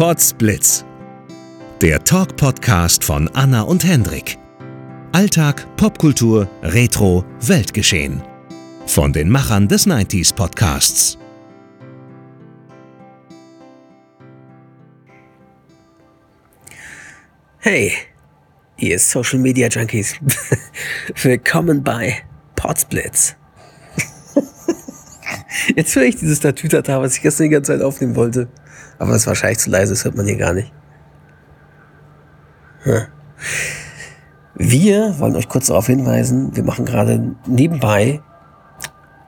Potsblitz. Der Talk-Podcast von Anna und Hendrik. Alltag, Popkultur, Retro, Weltgeschehen. Von den Machern des 90s Podcasts. Hey, ihr Social Media Junkies. Willkommen bei Potsblitz. Jetzt höre ich dieses Tatütata, was ich gestern die ganze Zeit aufnehmen wollte. Aber das ist wahrscheinlich zu leise, das hört man hier gar nicht. Wir wollen euch kurz darauf hinweisen, wir machen gerade nebenbei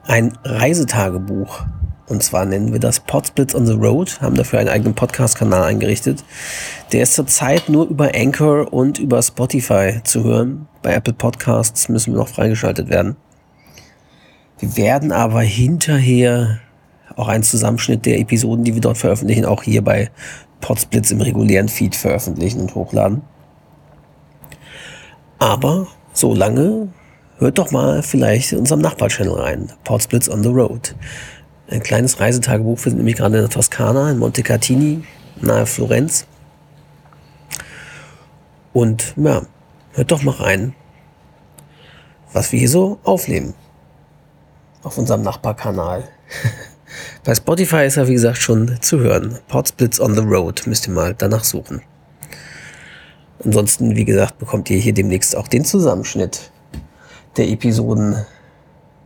ein Reisetagebuch. Und zwar nennen wir das Podsplits on the Road, haben dafür einen eigenen Podcast-Kanal eingerichtet. Der ist zurzeit nur über Anchor und über Spotify zu hören. Bei Apple Podcasts müssen wir noch freigeschaltet werden. Wir werden aber hinterher auch einen Zusammenschnitt der Episoden, die wir dort veröffentlichen, auch hier bei Podsplits im regulären Feed veröffentlichen und hochladen. Aber solange hört doch mal vielleicht in unserem Nachbarchannel rein, Podsplits on the Road. Ein kleines Reisetagebuch. Sind nämlich gerade in der Toskana, in Montecatini, nahe Florenz. Und ja, hört doch mal rein, was wir hier so aufnehmen. Auf unserem Nachbarkanal. Bei Spotify ist er, wie gesagt, schon zu hören. Podsplits on the Road. Müsst ihr mal danach suchen. Ansonsten, wie gesagt, bekommt ihr hier demnächst auch den Zusammenschnitt der Episoden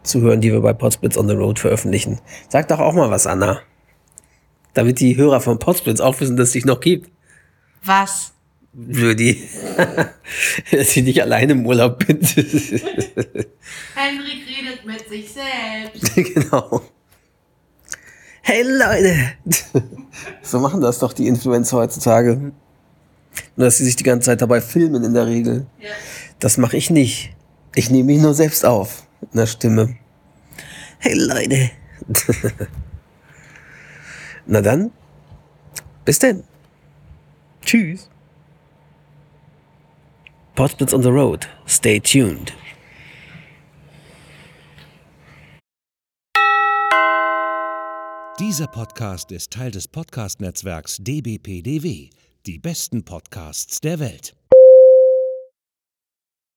zu hören, die wir bei Podsplits on the Road veröffentlichen. Sag doch auch mal was, Anna. Damit die Hörer von Podsplits auch wissen, dass es dich noch gibt. Was? Blödi. dass ich nicht alleine im Urlaub bin. Henrik redet mit sich selbst. genau. Hey Leute! so machen das doch die Influencer heutzutage. Nur, dass sie sich die ganze Zeit dabei filmen in der Regel. Ja. Das mache ich nicht. Ich nehme mich nur selbst auf. Mit einer Stimme. Hey Leute! Na dann, bis denn. Tschüss. Podsplits on the road. Stay tuned. Dieser Podcast ist Teil des Podcast-Netzwerks dbpdw. Die besten Podcasts der Welt.